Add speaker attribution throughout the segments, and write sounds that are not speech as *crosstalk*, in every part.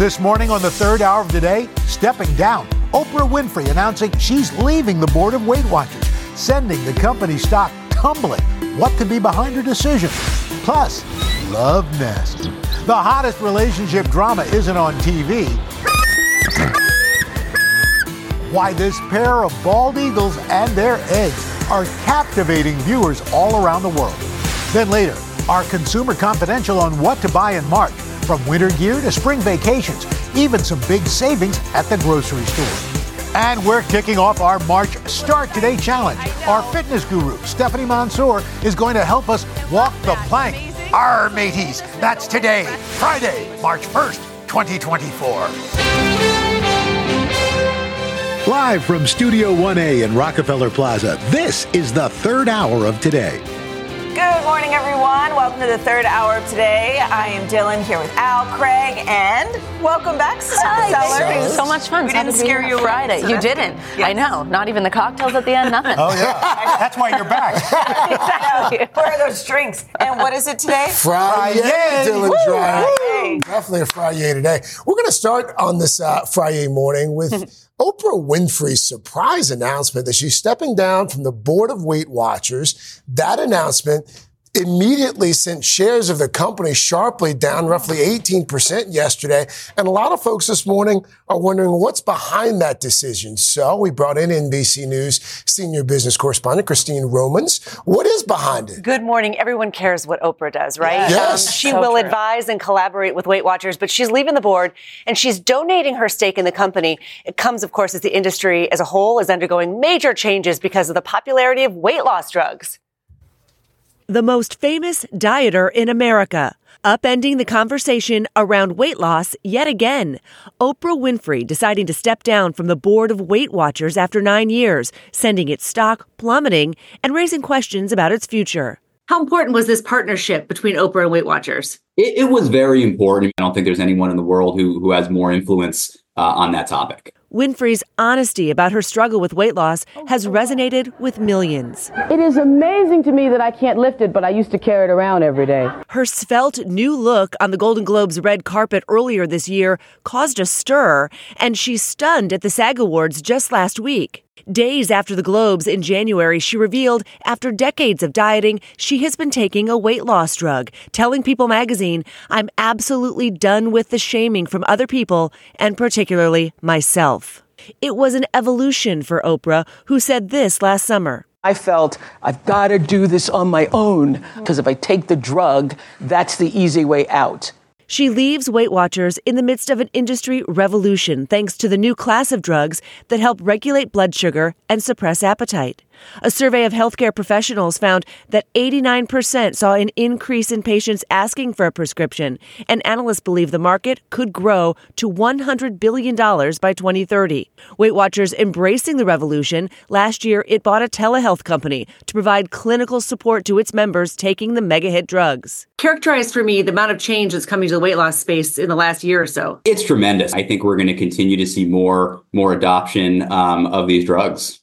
Speaker 1: This morning on the third hour of today, stepping down. Oprah Winfrey announcing she's leaving the board of Weight Watchers, sending the company stock tumbling. What could be behind her decision? Plus, love nest. The hottest relationship drama isn't on TV. Why this pair of bald eagles and their eggs are captivating viewers all around the world. Then later, our consumer confidential on what to buy in March from winter gear to spring vacations, even some big savings at the grocery store. And we're kicking off our March Start Today challenge. Our fitness guru, Stephanie Mansour, is going to help us walk the plank. Our mateys. That's today, Friday, March 1st, 2024. Live from Studio 1A in Rockefeller Plaza, this is the third hour of today.
Speaker 2: Good morning, everyone. Welcome to the third hour of today. I am Dylan here with Al, Craig, and welcome back,
Speaker 3: Hi, so much fun.
Speaker 2: We didn't scare you
Speaker 3: Friday.
Speaker 2: away, so
Speaker 3: you didn't.
Speaker 2: Yes.
Speaker 3: I know. Not even the cocktails at the end. Nothing.
Speaker 1: Oh, yeah. That's why you're back. *laughs*
Speaker 3: exactly. *laughs*
Speaker 2: Where are those drinks? And what is it today?
Speaker 4: Friday,
Speaker 1: Friday.
Speaker 4: Dylan
Speaker 1: Woo!
Speaker 4: Dreyer.
Speaker 2: Friday.
Speaker 4: Definitely a Friday today. We're going to start on this uh, Friday morning with *laughs* Oprah Winfrey's surprise announcement that she's stepping down from the board of Weight Watchers. That announcement immediately sent shares of the company sharply down roughly 18% yesterday. And a lot of folks this morning are wondering what's behind that decision. So we brought in NBC News senior business correspondent Christine Romans. What is behind it?
Speaker 5: Good morning. Everyone cares what Oprah does, right?
Speaker 4: Yes.
Speaker 5: Um, she
Speaker 3: So
Speaker 5: will
Speaker 3: true.
Speaker 5: advise and collaborate with Weight Watchers, but she's leaving the board and she's donating her stake in the company. It comes, of course, as the industry as a whole is undergoing major changes because of the popularity of weight loss drugs.
Speaker 6: The most famous dieter in America, upending the conversation around weight loss yet again. Oprah Winfrey deciding to step down from the board of Weight Watchers after nine years, sending its stock plummeting and raising questions about its future.
Speaker 7: How important was this partnership between Oprah and Weight Watchers?
Speaker 8: It, it was very important. I don't think there's anyone in the world who who has more influence uh, on that topic.
Speaker 6: Winfrey's honesty about her struggle with weight loss oh, has resonated with millions.
Speaker 9: It is amazing to me that I can't lift it, but I used to carry it around every day.
Speaker 6: Her svelte new look on the Golden Globes red carpet earlier this year caused a stir, and she stunned at the SAG Awards just last week. Days after the Globes in January, she revealed after decades of dieting, she has been taking a weight loss drug, telling People magazine, I'm absolutely done with the shaming from other people, and particularly myself. It was an evolution for Oprah, who said this last summer.
Speaker 9: I felt I've got to do this on my own because if I take the drug, that's the easy way out.
Speaker 6: She leaves Weight Watchers in the midst of an industry revolution thanks to the new class of drugs that help regulate blood sugar and suppress appetite. A survey of healthcare professionals found that 89% saw an increase in patients asking for a prescription, and analysts believe the market could grow to $100 billion by 2030. Weight Watchers embracing the revolution, last year it bought a telehealth company to provide clinical support to its members taking the mega hit drugs.
Speaker 7: Characterize for me the amount of change that's coming to the weight loss space in the last year or so.
Speaker 8: It's tremendous. I think we're going to continue to see more more adoption um, of these drugs.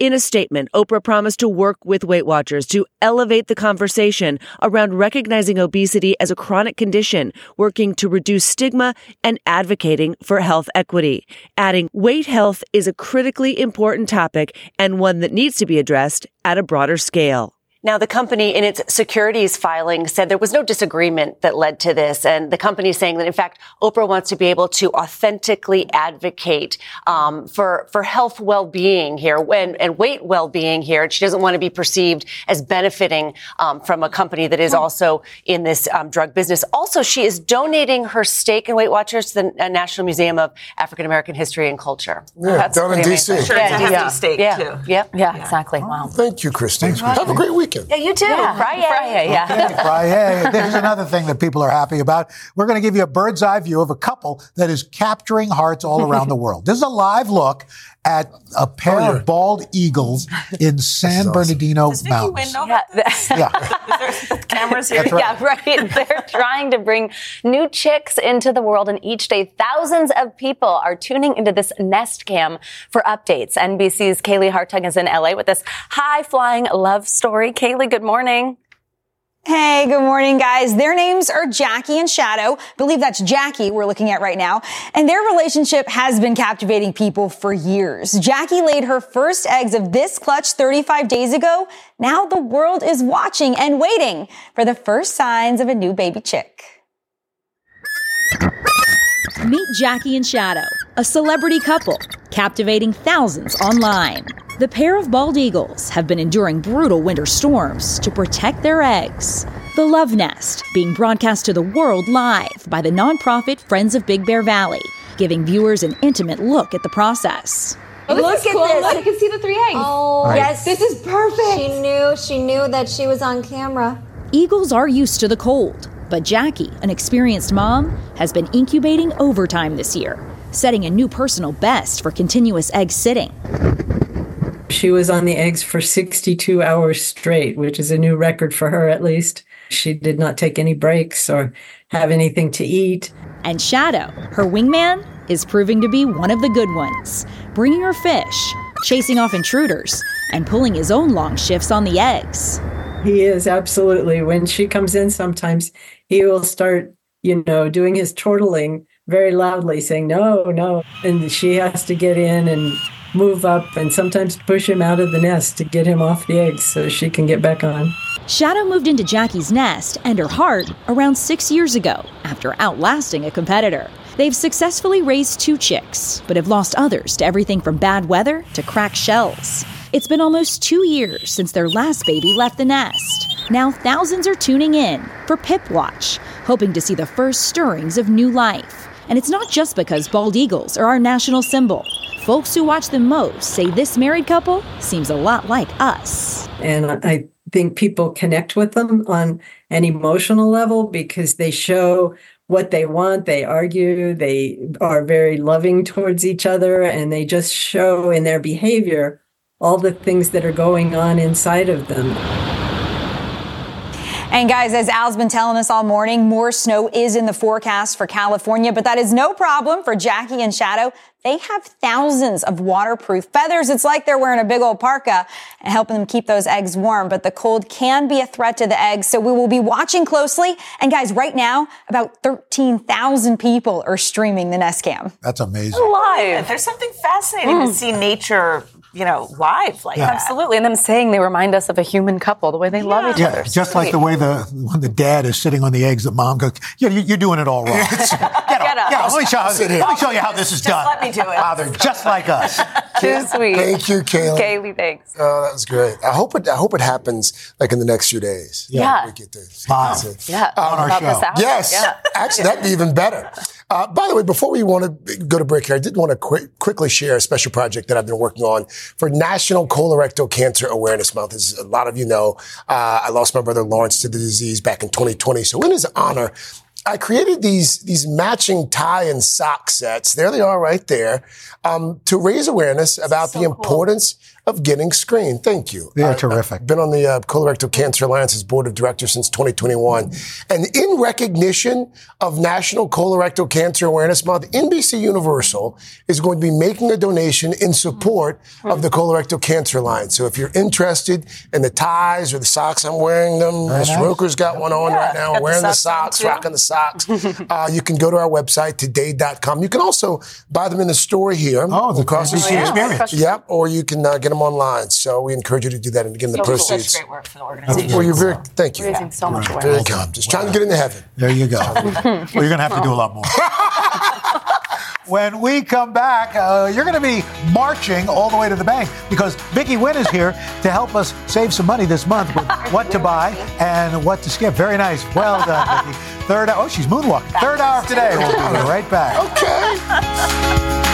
Speaker 6: In a statement, Oprah promised to work with Weight Watchers to elevate the conversation around recognizing obesity as a chronic condition, working to reduce stigma and advocating for health equity. Adding, weight health is a critically important topic and one that needs to be addressed at a broader scale.
Speaker 5: Now, the company in its securities filing said there was no disagreement that led to this. And the company is saying that, in fact, Oprah wants to be able to authentically advocate um, for, for health well-being here and, and weight well-being here. She doesn't want to be perceived as benefiting um, from a company that is also in this um, drug business. Also, she is donating her stake in Weight Watchers to the uh, National Museum of African American History and Culture.
Speaker 4: Yeah,
Speaker 5: That's
Speaker 4: down in D.C.
Speaker 2: Sure, it's a hefty
Speaker 5: yeah, yeah. Yeah.
Speaker 3: Yeah, exactly. Wow.
Speaker 4: Thank you, Christine. Have a great weekend.
Speaker 5: Yeah, you too. Friday.
Speaker 3: Friday, yeah.
Speaker 1: Friday. This is another thing that people are happy about. We're going to give you a bird's eye view of a couple that is capturing hearts all around the world. This is a live look at a pair
Speaker 4: Oh, yeah.
Speaker 1: of bald eagles *laughs* in San
Speaker 4: awesome.
Speaker 1: Bernardino
Speaker 2: Does Vicky
Speaker 1: Mountains.
Speaker 2: Nguyen know
Speaker 3: Yeah.
Speaker 2: about?
Speaker 1: Yeah. *laughs*
Speaker 2: Is there cameras here?
Speaker 1: Right.
Speaker 3: Yeah, right. *laughs* They're trying to bring new chicks into the world, and each day, thousands of people are tuning into this Nest Cam for updates. NBC's Kaylee Hartung is in LA with this high flying love story. Kaylee, good morning.
Speaker 10: Hey, good morning, guys. Their names are Jackie and Shadow. I believe that's Jackie we're looking at right now. And their relationship has been captivating people for years. Jackie laid her first eggs of this clutch 35 days ago. Now the world is watching and waiting for the first signs of a new baby chick.
Speaker 11: Meet Jackie and Shadow, a celebrity couple, captivating thousands online. The pair of bald eagles have been enduring brutal winter storms to protect their eggs. The Love Nest being broadcast to the world live by the nonprofit Friends of Big Bear Valley, giving viewers an intimate look at the process.
Speaker 12: Oh, Look at cool. this. Look, you can see the three eggs.
Speaker 13: Oh,
Speaker 12: right. yes. This is perfect.
Speaker 13: She knew, she knew that she was on camera.
Speaker 11: Eagles are used to the cold, but Jackie, an experienced mom, has been incubating overtime this year, setting a new personal best for continuous egg sitting.
Speaker 14: She was on the eggs for 62 hours straight, which is a new record for her at least. She did not take any breaks or have anything to eat.
Speaker 11: And Shadow, her wingman, is proving to be one of the good ones, bringing her fish, chasing off intruders, and pulling his own long shifts on the eggs.
Speaker 14: He is absolutely. When she comes in, sometimes he will start, you know, doing his chortling very loudly, saying, No, no. And she has to get in and move up and sometimes push him out of the nest to get him off the eggs so she can get back on.
Speaker 11: Shadow moved into Jackie's nest and her heart around six years ago after outlasting a competitor. They've successfully raised two chicks, but have lost others to everything from bad weather to cracked shells. It's been almost two years since their last baby left the nest. Now thousands are tuning in for Pip Watch, hoping to see the first stirrings of new life. And it's not just because bald eagles are our national symbol. Folks who watch them most say this married couple seems a lot like us.
Speaker 14: And I think people connect with them on an emotional level because they show what they want. They argue, they are very loving towards each other, and they just show in their behavior all the things that are going on inside of them.
Speaker 10: And guys, as Al's been telling us all morning, more snow is in the forecast for California, but that is no problem for Jackie and Shadow. They have thousands of waterproof feathers. It's like they're wearing a big old parka and helping them keep those eggs warm, but the cold can be a threat to the eggs. So we will be watching closely. And guys, right now, about 13,000 people are streaming the Nest Cam.
Speaker 1: That's amazing.
Speaker 2: Live. There's something fascinating mm. to see nature you know, live like
Speaker 3: yeah.
Speaker 2: that.
Speaker 3: Absolutely. And them saying they remind us of a human couple, the way they yeah. love each
Speaker 1: yeah,
Speaker 3: other.
Speaker 1: Just like the way the when the dad is sitting on the eggs, that mom goes, yeah, you're doing it all wrong. *laughs* Get up. Get up. Yeah, let me, show, let me show you how this is
Speaker 2: just
Speaker 1: done.
Speaker 2: let me do it.
Speaker 1: Wow, they're just like us.
Speaker 3: Too sweet.
Speaker 4: Thank you, Kaylee.
Speaker 3: Kaylee, thanks.
Speaker 4: Oh, that was great. I hope it. I hope it happens like in the next few days.
Speaker 3: Yeah.
Speaker 4: We get to
Speaker 1: Live.
Speaker 3: Yeah.
Speaker 1: On our show.
Speaker 4: Yes.
Speaker 3: Yeah.
Speaker 4: Actually, that'd be even better. Uh, by the way, before we want to go to break here, I did want to quick, quickly share a special project that I've been working on for National Colorectal Cancer Awareness Month. As a lot of you know, uh, I lost my brother Lawrence to the disease back in 2020. So in his honor, I created these these matching tie and sock sets. There they are, right there, um, to raise awareness about so the importance cool of getting screened. Thank you.
Speaker 1: They're
Speaker 4: I,
Speaker 1: terrific.
Speaker 4: I've been on the uh, Colorectal Cancer Alliance's board of directors since 2021. And in recognition of National Colorectal Cancer Awareness Month, NBC Universal is going to be making a donation in support of the Colorectal Cancer Alliance. So if you're interested in the ties or the socks, I'm wearing them. Miss nice. Roker's got one on yeah, right now. I'm wearing the socks, the socks rocking the socks. *laughs* uh, you can go to our website, today.com. You can also buy them in the store here.
Speaker 1: Oh, the
Speaker 4: across
Speaker 1: the
Speaker 4: street.
Speaker 1: experience.
Speaker 4: Yep. Or you can uh, get them online. So we encourage you to do that and give them the proceeds.
Speaker 2: Such great work for the organization.
Speaker 4: Well, you're very, thank you.
Speaker 3: Raising so much
Speaker 4: Very
Speaker 3: awareness.
Speaker 4: good. Just trying to get into heaven.
Speaker 1: There you go. well, you're going to have to do a lot more. *laughs* when we come back, uh, you're going to be marching all the way to the bank because Vicky Nguyen is here to help us save some money this month with *laughs* what to buy and what to skip. Very nice. Well done, *laughs* Vicky. Third hour. Oh, she's moonwalking. Third hour of today. We'll be right back.
Speaker 4: Okay.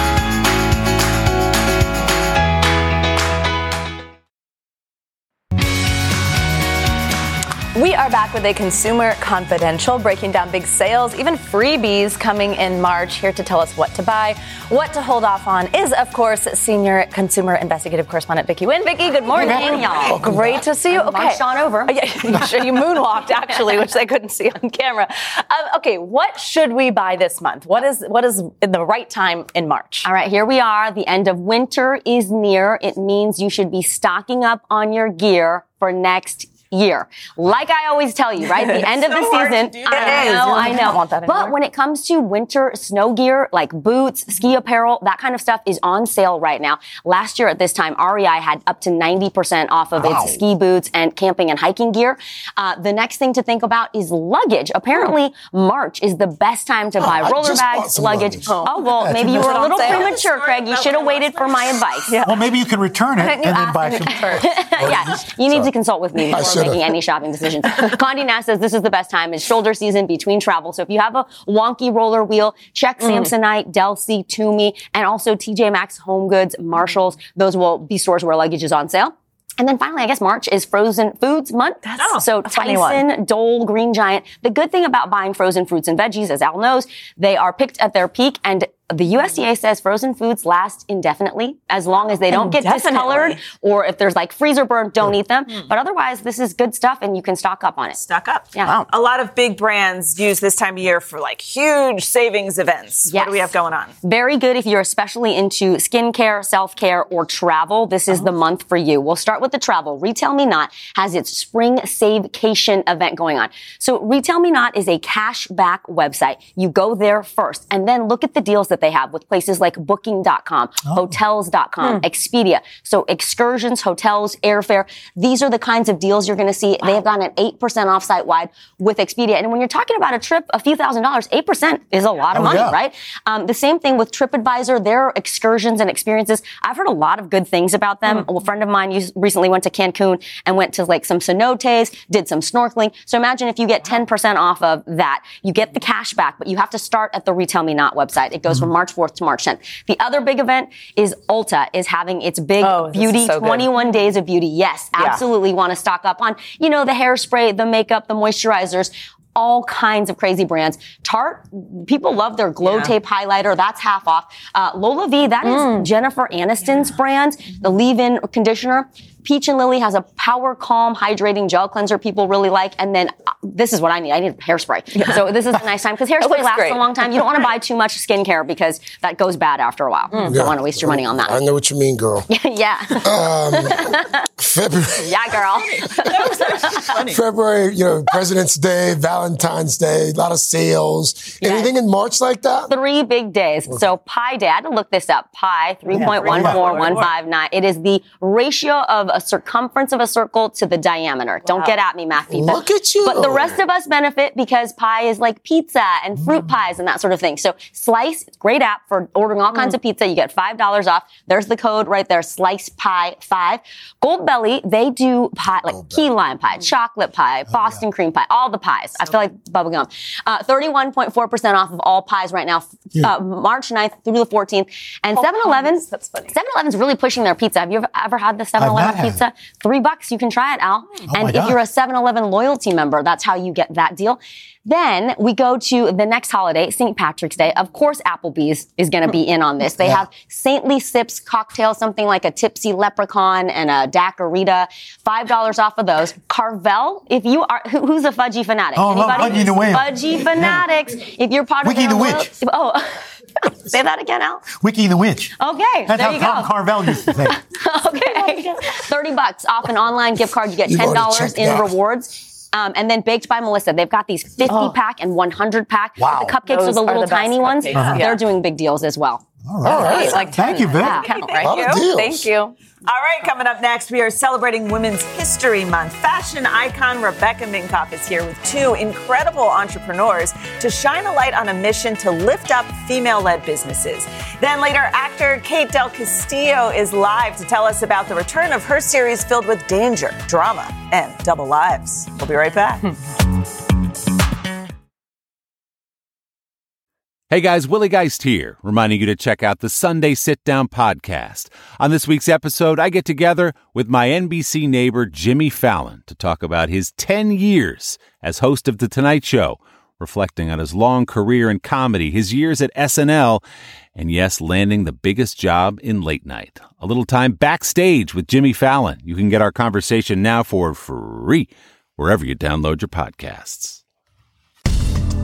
Speaker 3: We are back with a Consumer Confidential, breaking down big sales, even freebies coming in March. Here to tell us what to buy, what to hold off on is, of course, senior consumer investigative correspondent Vicky Nguyen. Vicky, good morning,
Speaker 5: y'all.
Speaker 3: Great back. to see you.
Speaker 5: Okay, marched on over. *laughs*
Speaker 3: Yeah, you moonwalked actually, which they couldn't see on camera. Um, okay, what should we buy this month? What is what is the right time in March?
Speaker 5: All right, here we are. The end of winter is near. It means you should be stocking up on your gear for next year. Like I always tell you, right? The *laughs* end of the
Speaker 2: So hard to
Speaker 5: season. I know, I
Speaker 3: I
Speaker 5: know.
Speaker 3: don't want that
Speaker 5: but when it comes to winter snow gear, like boots, ski apparel, that kind of stuff is on sale right now. Last year at this time, REI had up to 90% off of
Speaker 1: Wow.
Speaker 5: its ski boots and camping and hiking gear. Uh, the next thing to think about is luggage. Apparently, March is the best time to buy
Speaker 4: I
Speaker 5: roller bags, luggage.
Speaker 4: luggage.
Speaker 5: Oh, well,
Speaker 1: Yeah,
Speaker 5: maybe
Speaker 1: you
Speaker 5: you were a little
Speaker 2: sale.
Speaker 5: premature, Craig. You should have waited for my advice.
Speaker 1: Well, maybe you can return it *laughs* and then buy some. *laughs*
Speaker 5: yeah, you need to consult with me
Speaker 4: I
Speaker 5: before
Speaker 4: should've.
Speaker 5: Making any shopping decisions. *laughs* Condé Nast says this is the best time. It's shoulder season between travel. So if you have a wonky roller wheel, check
Speaker 4: Mm.
Speaker 5: Samsonite, Delsey, Tumi, and also TJ Maxx, Home Goods, Marshalls. Those will be stores where luggage is on sale. And then finally, I guess March is frozen foods month.
Speaker 3: That's
Speaker 5: so
Speaker 3: funny one.
Speaker 5: Tyson, Dole, Green Giant. The good thing about buying frozen fruits and veggies, as Al knows, they are picked at their peak and the USDA says frozen foods last indefinitely as long as they don't get discolored or if there's like freezer burn, don't mm. eat them. Mm. But otherwise, this is good stuff and you can stock up on it.
Speaker 2: Stock up.
Speaker 5: Yeah. Wow.
Speaker 2: A lot of big brands use this time of year for like huge savings events. What do we have going on?
Speaker 5: Very good if you're especially into skincare, self-care, or travel. This is the oh. month for you. We'll start with the travel. Retail Me Not has its spring savecation event going on. So Retail Me Not is a cash back website. You go there first and then look at the deals that they have with places like booking.com, hotels.com, Expedia. So excursions, hotels, airfare. These are the kinds of deals you're going to see. They have gotten an 8% off site wide with Expedia. And when you're talking about a trip, a few thousand dollars, 8% is a lot of
Speaker 1: Oh,
Speaker 5: money,
Speaker 1: yeah.
Speaker 5: right? Um, the same thing with TripAdvisor, their excursions and experiences. I've heard a lot of good things about them. A friend of mine used, recently went to Cancun and went to like some cenotes, did some snorkeling. So imagine if you get 10% off of that, you get the cash back, but you have to start at the Retail Me Not website. It goes from March 4th to March 10th. The other big event is Ulta is having its big
Speaker 3: Oh,
Speaker 5: beauty
Speaker 3: so good.
Speaker 5: 21 days of beauty. Yes,
Speaker 3: Yeah.
Speaker 5: absolutely want to stock up on, you know, the hairspray, the makeup, the moisturizers, all kinds of crazy brands. Tarte, people love their glow tape highlighter. That's half off. Uh, LolaVie, that is
Speaker 3: Mm.
Speaker 5: Jennifer Aniston's brand, the leave-in conditioner. Peach and Lily has a Power Calm hydrating gel cleanser people really like. And then uh, this is what I need. I need hairspray. So this is a nice time because *laughs* hairspray lasts
Speaker 3: great.
Speaker 5: a long time. You don't want to *laughs* buy too much skincare because that goes bad after a while.
Speaker 3: Mm.
Speaker 5: Don't want to waste your money on that.
Speaker 4: I know what you mean, girl. *laughs*
Speaker 5: yeah.
Speaker 4: February,
Speaker 5: yeah, girl.
Speaker 4: February, you know, President's Day, Valentine's Day, a lot of sales. Anything in March like that?
Speaker 5: Three big days. So pi day, I had to look this up. Pi, 3.14159. It is the ratio of a circumference of a circle to the diameter. Don't get at me, math people.
Speaker 4: Look at you.
Speaker 5: But the rest of us benefit because pie is like pizza and fruit
Speaker 4: Mm.
Speaker 5: pies and that sort of thing. So Slice, great app for ordering all
Speaker 4: Mm.
Speaker 5: kinds of pizza. You get $5 off. There's the code right there, Slice Pie 5. Goldbelly, they do pie, like key lime pie, chocolate pie,
Speaker 4: Oh,
Speaker 5: Boston cream pie, all the pies. I feel like bubblegum. Uh, 31.4% off of all pies right now, uh, March 9th through the 14th. And 7-Eleven,
Speaker 3: That's funny.
Speaker 5: 7-Eleven's really pushing their pizza. Have you ever, ever had the
Speaker 1: I've
Speaker 5: 7-Eleven
Speaker 1: had
Speaker 5: pizza? Three bucks, you can try it, Al.
Speaker 1: Oh
Speaker 5: and if
Speaker 1: God.
Speaker 5: you're a 7-Eleven loyalty member, that's how you get that deal. Then we go to the next holiday, St. Patrick's Day. Of course, Applebee's is going to be in on this. They
Speaker 1: Yeah.
Speaker 5: have Saintly Sips cocktail, something like a tipsy leprechaun and a daiquirita. Five dollars off of those. Carvel, if you are, who, who's a fudgy fanatic?
Speaker 1: Oh, I love Fudgie the Whale.
Speaker 5: Fudgy fanatics. If you're part
Speaker 1: Wiki
Speaker 5: of
Speaker 1: the
Speaker 5: their
Speaker 1: Witch.
Speaker 5: loyal- Oh, *laughs* say that again, Al.
Speaker 1: Wiki the Witch.
Speaker 5: Okay,
Speaker 1: That's
Speaker 5: there
Speaker 1: how
Speaker 5: you
Speaker 1: Tom
Speaker 5: go.
Speaker 1: Carvel used to say. *laughs*
Speaker 5: okay. 30 bucks off an online gift card. You get $10
Speaker 4: checked
Speaker 5: in
Speaker 4: out.
Speaker 5: rewards. Um, and then Baked by Melissa. They've got these 50 pack and 100 pack.
Speaker 1: Wow.
Speaker 5: The cupcakes
Speaker 3: Those
Speaker 5: are the
Speaker 3: are
Speaker 5: little
Speaker 3: the best
Speaker 5: tiny ones.
Speaker 3: Uh-huh.
Speaker 5: They're doing big deals as well.
Speaker 4: All right.
Speaker 3: Like
Speaker 1: Thank you, Vic.
Speaker 3: Yeah.
Speaker 2: Thank
Speaker 4: A
Speaker 2: you.
Speaker 3: Thank you.
Speaker 2: All right, coming up next, we are celebrating Women's History Month. Fashion icon Rebecca Minkoff is here with two incredible entrepreneurs to shine a light on a mission to lift up female led businesses. Then later, actor Kate Del Castillo is live to tell us about the return of her series filled with danger, drama, and double lives. We'll be right back. *laughs*
Speaker 15: Hey guys, Willie Geist here, reminding you to check out the Sunday Sit Down podcast. On this week's episode, I get together with my NBC neighbor Jimmy Fallon to talk about his 10 years as host of The Tonight Show, reflecting on his long career in comedy, his years at SNL, and yes, landing the biggest job in late night. A little time backstage with Jimmy Fallon. You can get our conversation now for free wherever you download your podcasts.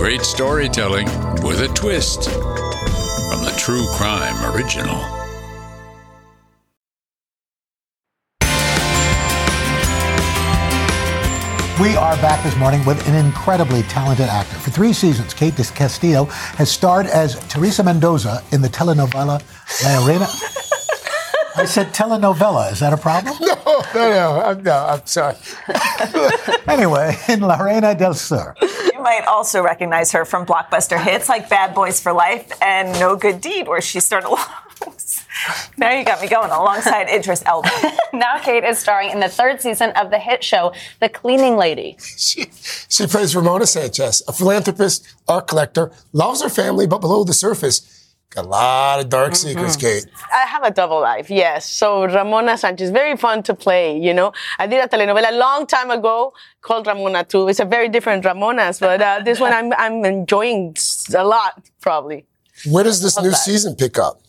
Speaker 16: Great storytelling with a twist from the True Crime Original.
Speaker 1: We are back this morning with an incredibly talented actor. For three seasons, Kate Del Castillo has starred as Teresa Mendoza in the telenovela La Reina. I said telenovela. Is that a problem? *laughs*
Speaker 4: No, no, no. I'm, no, I'm sorry. *laughs*
Speaker 1: anyway, in La Reina del Sur.
Speaker 2: You might also recognize her from blockbuster hits like Bad Boys for Life and No Good Deed, where she starred along. now you got me going alongside Idris Elba. *laughs*
Speaker 3: now Kate is starring in the third season of the hit show The Cleaning Lady.
Speaker 4: She, she plays Ramona Sanchez, a philanthropist, art collector, loves her family, but below the surface, got a lot of dark secrets, Kate.
Speaker 17: I have a double life, yes. So Ramona Sanchez, very fun to play, you know. I did a telenovela a long time ago called Ramona too. It's a very different Ramonas, but uh, this one I'm, I'm enjoying a lot, probably.
Speaker 4: Where does this new season pick up?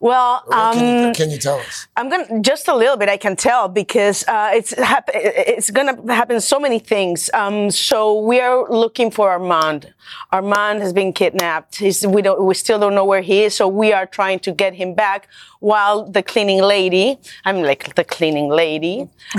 Speaker 17: Well, um,
Speaker 4: can, you, can, you, tell us?
Speaker 17: I'm gonna just a little bit. I can tell because uh, it's hap- it's gonna happen so many things. Um, so we are looking for Arman. Arman has been kidnapped. He's, we don't we still don't know where he is. So we are trying to get him back. While the cleaning lady, I'm like the cleaning lady, *laughs*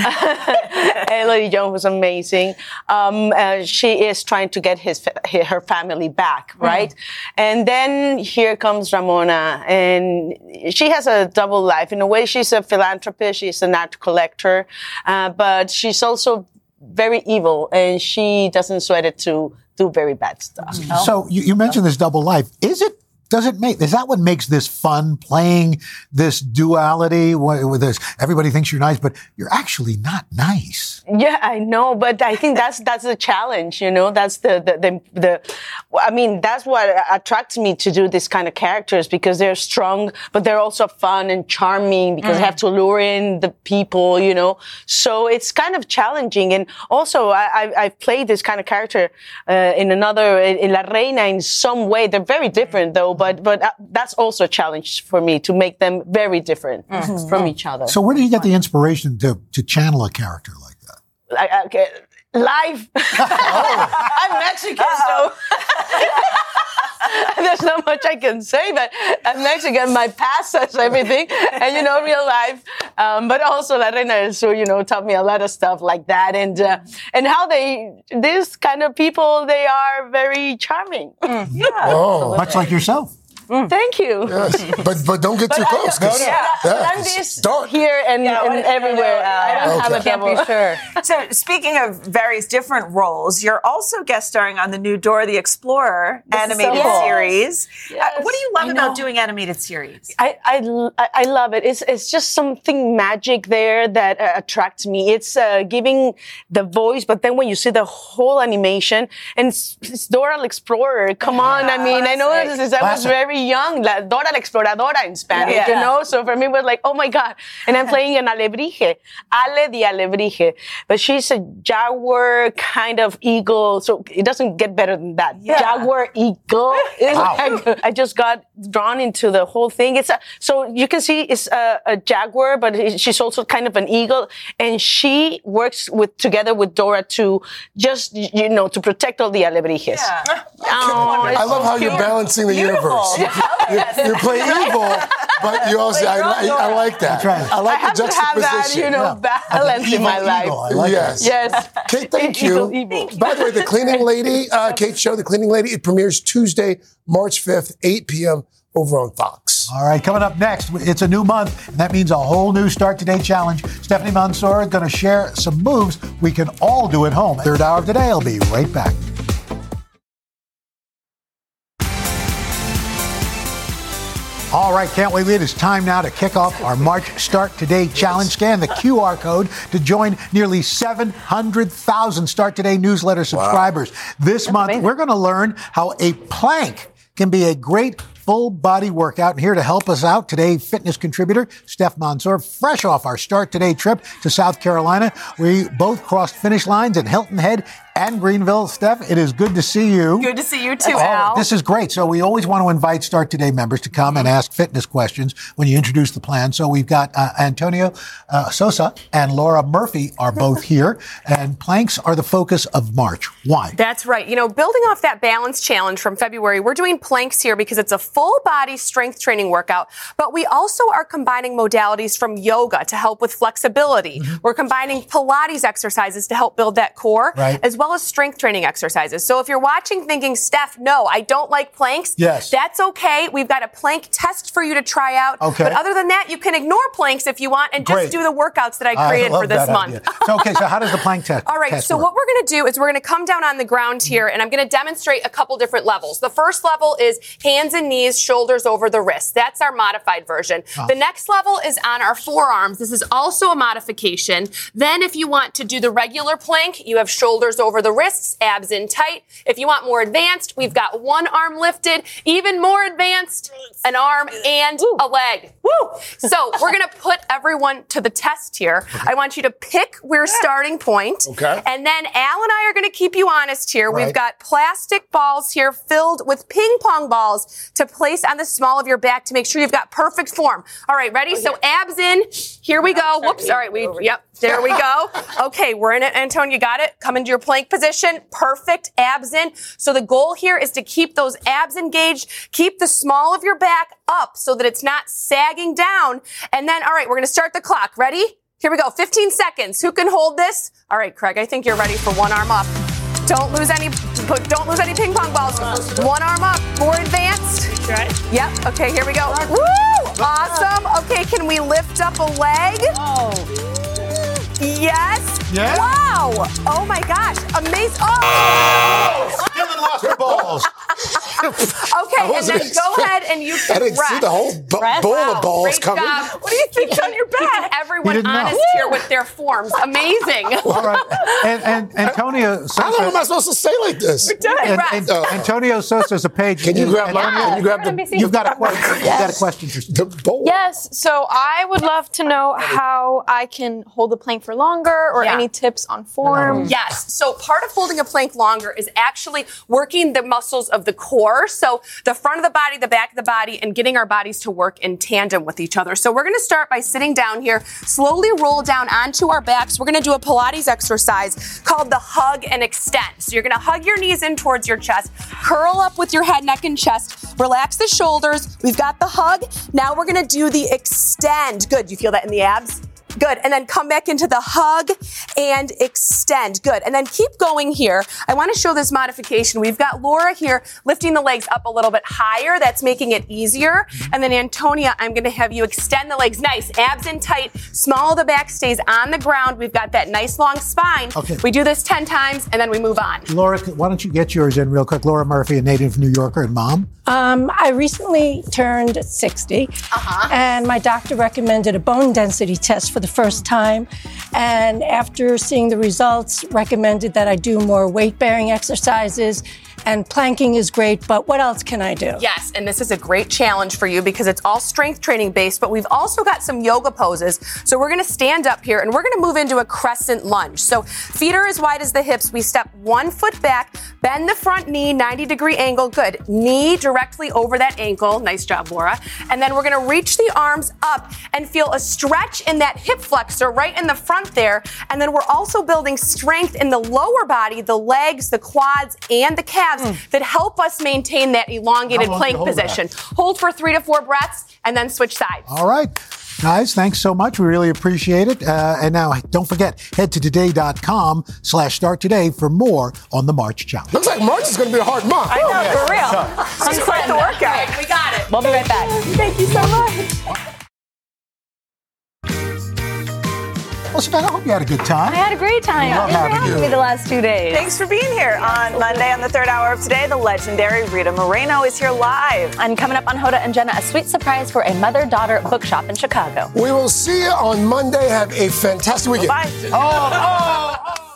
Speaker 17: Elodie Jones was amazing. Um, uh, she is trying to get his her family back, right? Mm. And then here comes Ramona, and she has a double life. In a way, she's a philanthropist, she's an art collector, uh, but she's also very evil, and she doesn't sweat it to do very bad stuff.
Speaker 1: So you, you mentioned this double life. Is it does it make is that what makes this fun playing this duality? With this everybody thinks you're nice but you're actually not nice.
Speaker 17: Yeah i know but i think that's that's the challenge you know? That's the the the, the i mean that's what attracts me to do this kind of characters because they're strong but they're also fun and charming because mm. they have to lure in the people you know? So it's kind of challenging and also i i, I've played this kind of character uh, in another in la reina in some way. They're very different though but but uh, that's also a challenge for me to make them very different mm-hmm. from each other.
Speaker 1: So where do you get the inspiration to to channel a character like that?
Speaker 17: Like, okay, live. *laughs* oh. *laughs* I'm Mexican, so. *laughs* *laughs* There's not much I can say, but I'm Mexican. My past says everything, and you know, real life. Um, but also, La Reina del Sur, you know, taught me a lot of stuff like that, and uh, and how they, this kind of people, they are very charming.
Speaker 2: Mm. Yeah,
Speaker 1: oh, much like yourself.
Speaker 17: Mm. Thank you.
Speaker 4: Yes. *laughs* But but don't get but too close.
Speaker 17: No, no. Yeah. yeah. I'm this here and, yeah, and everywhere. I don't okay. have a
Speaker 2: double. Can't be sure. *laughs* so speaking of various different roles, you're also guest starring on the new Dora the Explorer this animated so series. Yes. Uh, what do you love about doing animated series?
Speaker 17: I, I, I love it. It's it's just something magic there that uh, attracts me. It's uh, giving the voice, but then when you see the whole animation and it's, it's Dora the Explorer. Come on, I mean, I know this is I was very young, la Dora la Exploradora in Spanish, yeah. you know? So for me, it was like, oh my God. And I'm playing an alebrije, Ale de alebrije. But she's a jaguar kind of eagle. So it doesn't get better than that. Yeah. Jaguar eagle. *laughs* Wow. *laughs* Like, I just got drawn into the whole thing. It's a, so you can see it's a, a jaguar, but she's also kind of an eagle. And she works with, together with Dora to just, you know, to protect all the alebrijes. Yeah.
Speaker 4: Oh, I love how you're balancing the universe. You, you play evil, but you also I, I, I, like that.
Speaker 17: Right. I like I the juxtaposition. To have that, you know, balance in my life.
Speaker 4: Like yes.
Speaker 17: Yes.
Speaker 4: Kate, thank you. By the way, the cleaning lady, uh, Kate show, the cleaning lady, it premieres Tuesday, March 5th, 8 p.m. over on Fox.
Speaker 1: All right, coming up next, it's a new month, and that means a whole new Start Today challenge. Stephanie Mansour is going to share some moves we can all do at home. Third hour of today, I'll be right back. All right, can't wait. It is time now to kick off our March Start Today challenge. Scan the QR code to join nearly 700,000 Start Today newsletter subscribers. Wow. This That's month, amazing. we're going to learn how a plank can be a great full body workout. And here to help us out today, fitness contributor Steph Mansour, fresh off our start today trip to South Carolina. We both crossed finish lines at Hilton Head and Greenville. Steph, it is good to see you.
Speaker 2: Good to see you too,
Speaker 1: Oh,
Speaker 2: Al.
Speaker 1: This is great. So we always want to invite Start Today members to come and ask fitness questions when you introduce the plan. So we've got uh, Antonio uh, Sosa and Laura Murphy are both here, and planks are the focus of March. Why?
Speaker 18: That's right. You know, building off that balance challenge from February, we're doing planks here because it's a full body strength training workout, but we also are combining modalities from yoga to help with flexibility. Mm-hmm. We're combining Pilates exercises to help build that core,
Speaker 19: Right.
Speaker 18: as well as strength training exercises. So if you're watching thinking, Steph, no, I don't like planks,
Speaker 1: Yes.
Speaker 18: that's okay. We've got a plank test for you to try out.
Speaker 1: Okay.
Speaker 18: But other than that, you can ignore planks if you want and
Speaker 1: Great.
Speaker 18: just do the workouts that I
Speaker 1: I
Speaker 18: created
Speaker 1: love
Speaker 18: for this month.
Speaker 1: So, okay, so how does the plank test? *laughs*
Speaker 18: All right,
Speaker 1: test
Speaker 18: so
Speaker 1: work?
Speaker 18: what we're going to do is we're going to come down on the ground here and I'm going to demonstrate a couple different levels. The first level is hands and knees, shoulders over the wrists. That's our modified version.
Speaker 19: Ah.
Speaker 18: The next level is on our forearms. This is also a modification. Then if you want to do the regular plank, you have shoulders over the wrists, abs in tight. If you want more advanced, we've got one arm lifted, even more advanced, an arm and a leg. Woo! So we're going to put everyone to the test here. I want you to pick your starting point.
Speaker 19: Okay.
Speaker 18: And then Al and I are going to keep you honest here. We've got plastic balls here filled with ping pong balls to place on the small of your back to make sure you've got perfect form. All right, ready? So abs in. Here we go. Whoops. All right. We, yep. There we go. Okay. We're in it. Antonio, you got it? Come into your plank position. Perfect. Abs in. So the goal here is to keep those abs engaged. Keep the small of your back up so that it's not sagging down. And then, all right, we're going to start the clock. Ready? Here we go. 15 seconds. Who can hold this? All right, Craig, I think you're ready for one arm up. Don't lose any put- don't lose any ping pong balls. One arm up. More advanced. Yep. Okay, here we go. Woo! Awesome. Okay, can we lift up a leg? Oh. Yes.
Speaker 1: Yes.
Speaker 18: Wow. Oh my gosh. Amazing. Oh! oh!
Speaker 1: Dylan lost her balls. *laughs*
Speaker 18: Okay, and then
Speaker 4: wasn't
Speaker 18: go ahead and you can
Speaker 4: I didn't see the whole bu-
Speaker 18: Rest.
Speaker 4: bowl
Speaker 18: Wow,
Speaker 4: of balls
Speaker 18: great
Speaker 4: coming.
Speaker 18: job. What do you think on your back? Keeping everyone
Speaker 1: didn't know.
Speaker 18: honest here with their forms. Amazing. *laughs*
Speaker 1: All right. And, and Antonio Sosa.
Speaker 4: How long am I supposed to say like this?
Speaker 1: And, and,
Speaker 4: Oh.
Speaker 1: Antonio Sosa is a page.
Speaker 4: Can you grab my?
Speaker 1: Antonio,
Speaker 4: Can you grab the?
Speaker 12: NBC.
Speaker 1: You've got a question. You've got a question.
Speaker 4: The bowl.
Speaker 12: Yes, so I would love to know how I can hold the plank for longer or
Speaker 18: Yeah.
Speaker 12: any tips on form.
Speaker 18: Yes. So part of holding a plank longer is actually working the muscles of the core. So the front of the body, the back of the body, and getting our bodies to work in tandem with each other. So we're going to start by sitting down here, slowly roll down onto our backs. We're going to do a Pilates exercise called the hug and extend. So you're going to hug your knees in towards your chest, curl up with your head, neck, and chest, relax the shoulders. We've got the hug. Now we're going to do the extend. Good. You feel that in the abs? Good. And then come back into the hug and extend. Good. And then keep going here. I want to show this modification. We've got Laura here lifting the legs up a little bit higher. That's making it easier. Mm-hmm. And then Antonia, I'm going to have you extend the legs. Nice. Abs in tight. Small of the back stays on the ground. We've got that nice long spine.
Speaker 1: Okay.
Speaker 18: We do this 10 times and then we move on.
Speaker 1: Laura, why don't you get yours in real quick? Laura Murphy, a native New Yorker and mom.
Speaker 20: Um, I recently turned 60, and my doctor recommended a bone density test for the first time. And after seeing the results, recommended that I do more weight bearing exercises. And planking is great, but what else can I do?
Speaker 18: Yes, and this is a great challenge for you because it's all strength training based, but we've also got some yoga poses. So we're gonna stand up here and we're gonna move into a crescent lunge. So feet are as wide as the hips. We step one foot back, bend the front knee, 90 degree angle. Good. Knee directly over that ankle. Nice job, Laura. And then we're gonna reach the arms up and feel a stretch in that hip flexor right in the front there. And then we're also building strength in the lower body, the legs, the quads, and the calves that help us maintain that elongated plank
Speaker 1: do you that?
Speaker 18: position. Hold for three to four breaths and then switch sides.
Speaker 1: All right. Guys, thanks so much. We really appreciate it. Uh, and now don't forget, head to today.com slash start today for more on the March Challenge.
Speaker 4: Looks like March is going to be a hard month.
Speaker 18: I know,
Speaker 1: yeah.
Speaker 18: for real.
Speaker 1: Tough.
Speaker 18: This is quite the workout. we got it.
Speaker 3: We'll be right back.
Speaker 18: Thank you so much.
Speaker 1: Well, Savannah, I hope you had a good time.
Speaker 3: I had a great time.
Speaker 1: We love
Speaker 3: Thanks for
Speaker 1: having
Speaker 3: having
Speaker 1: you.
Speaker 3: me the last two days.
Speaker 2: Thanks for being here on Monday on the third hour of today. The legendary Rita Moreno is here live.
Speaker 3: And coming up on Hoda and Jenna, a sweet surprise for a mother-daughter bookshop in Chicago.
Speaker 4: We will see you on Monday. Have a fantastic weekend.
Speaker 2: Bye.
Speaker 1: Oh, oh, oh.